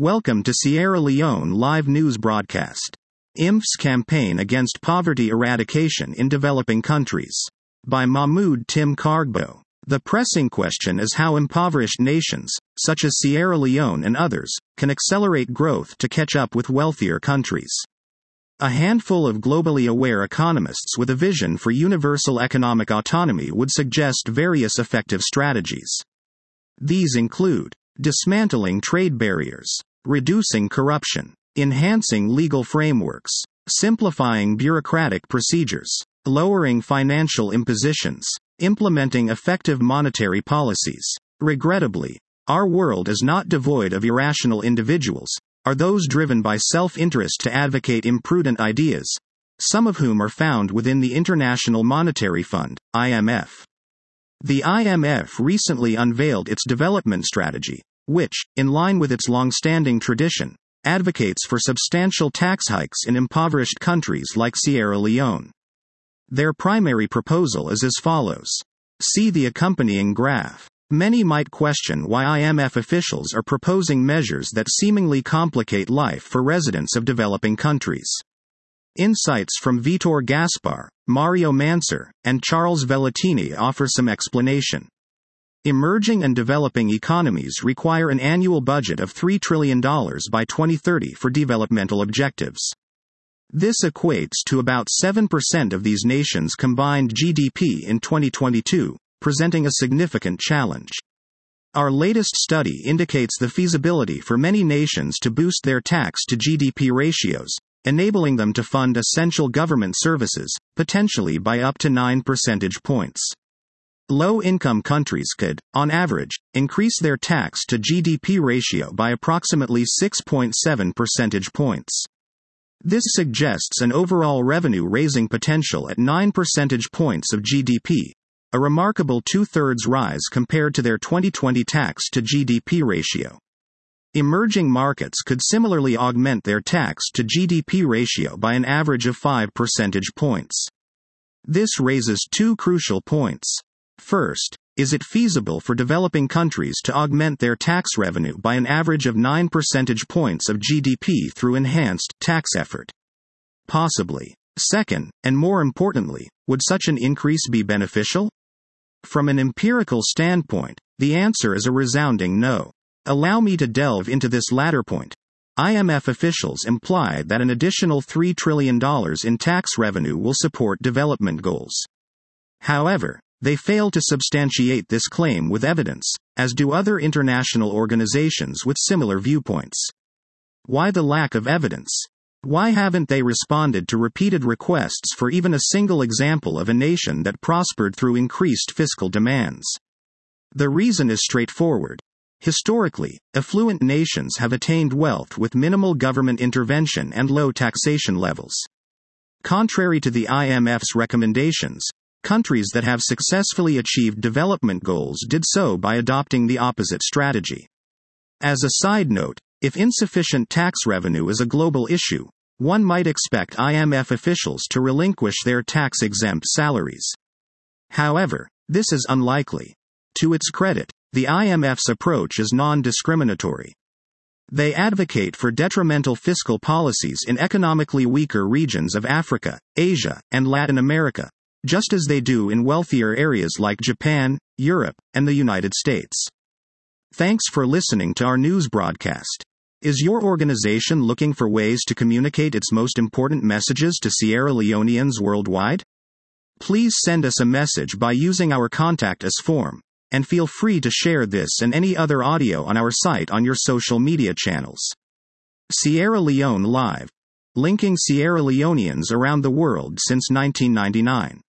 Welcome to Sierra Leone live news broadcast. IMF's campaign against poverty eradication in developing countries. By Mahmud Tim Kargbo. The pressing question is how impoverished nations, such as Sierra Leone and others, can accelerate growth to catch up with wealthier countries. A handful of globally aware economists with a vision for universal economic autonomy would suggest various effective strategies. These include dismantling trade barriers, reducing corruption, enhancing legal frameworks, simplifying bureaucratic procedures, lowering financial impositions, implementing effective monetary policies. Regrettably, our world is not devoid of irrational individuals, are those driven by self interest to advocate imprudent ideas, some of whom are found within the International Monetary Fund, IMF. The IMF recently unveiled its development strategy, which, in line with its long-standing tradition, advocates for substantial tax hikes in impoverished countries like Sierra Leone. Their primary proposal is as follows. See the accompanying graph. Many might question why IMF officials are proposing measures that seemingly complicate life for residents of developing countries. Insights from Vitor Gaspar, Mario Mansour, and Charles Vellutini offer some explanation. Emerging and developing economies require an annual budget of $3 trillion by 2030 for developmental objectives. This equates to about 7% of these nations' combined GDP in 2022, presenting a significant challenge. Our latest study indicates the feasibility for many nations to boost their tax to GDP ratios, enabling them to fund essential government services, potentially by up to 9 percentage points. Low income countries could, on average, increase their tax to GDP ratio by approximately 6.7 percentage points. This suggests an overall revenue raising potential at 9 percentage points of GDP, a remarkable two thirds rise compared to their 2020 tax to GDP ratio. Emerging markets could similarly augment their tax to GDP ratio by an average of 5 percentage points. This raises two crucial points. First, is it feasible for developing countries to augment their tax revenue by an average of 9 percentage points of GDP through enhanced tax effort? Possibly. Second, and more importantly, would such an increase be beneficial? From an empirical standpoint, the answer is a resounding no. Allow me to delve into this latter point. IMF officials imply that an additional $3 trillion in tax revenue will support development goals. However, they fail to substantiate this claim with evidence, as do other international organizations with similar viewpoints. Why the lack of evidence? Why haven't they responded to repeated requests for even a single example of a nation that prospered through increased fiscal demands? The reason is straightforward. Historically, affluent nations have attained wealth with minimal government intervention and low taxation levels. Contrary to the IMF's recommendations, countries that have successfully achieved development goals did so by adopting the opposite strategy. As a side note, if insufficient tax revenue is a global issue, one might expect IMF officials to relinquish their tax exempt salaries. However, this is unlikely. To its credit, the IMF's approach is non discriminatory. They advocate for detrimental fiscal policies in economically weaker regions of Africa, Asia, and Latin America, just as they do in wealthier areas like Japan, Europe, and the United States. Thanks for listening to our news broadcast. Is your organization looking for ways to communicate its most important messages to Sierra Leoneans worldwide? Please send us a message by using our Contact Us form and feel free to share this and any other audio on our site on your social media channels. Sierra Leone Live. Linking Sierra Leoneans around the world since 1999.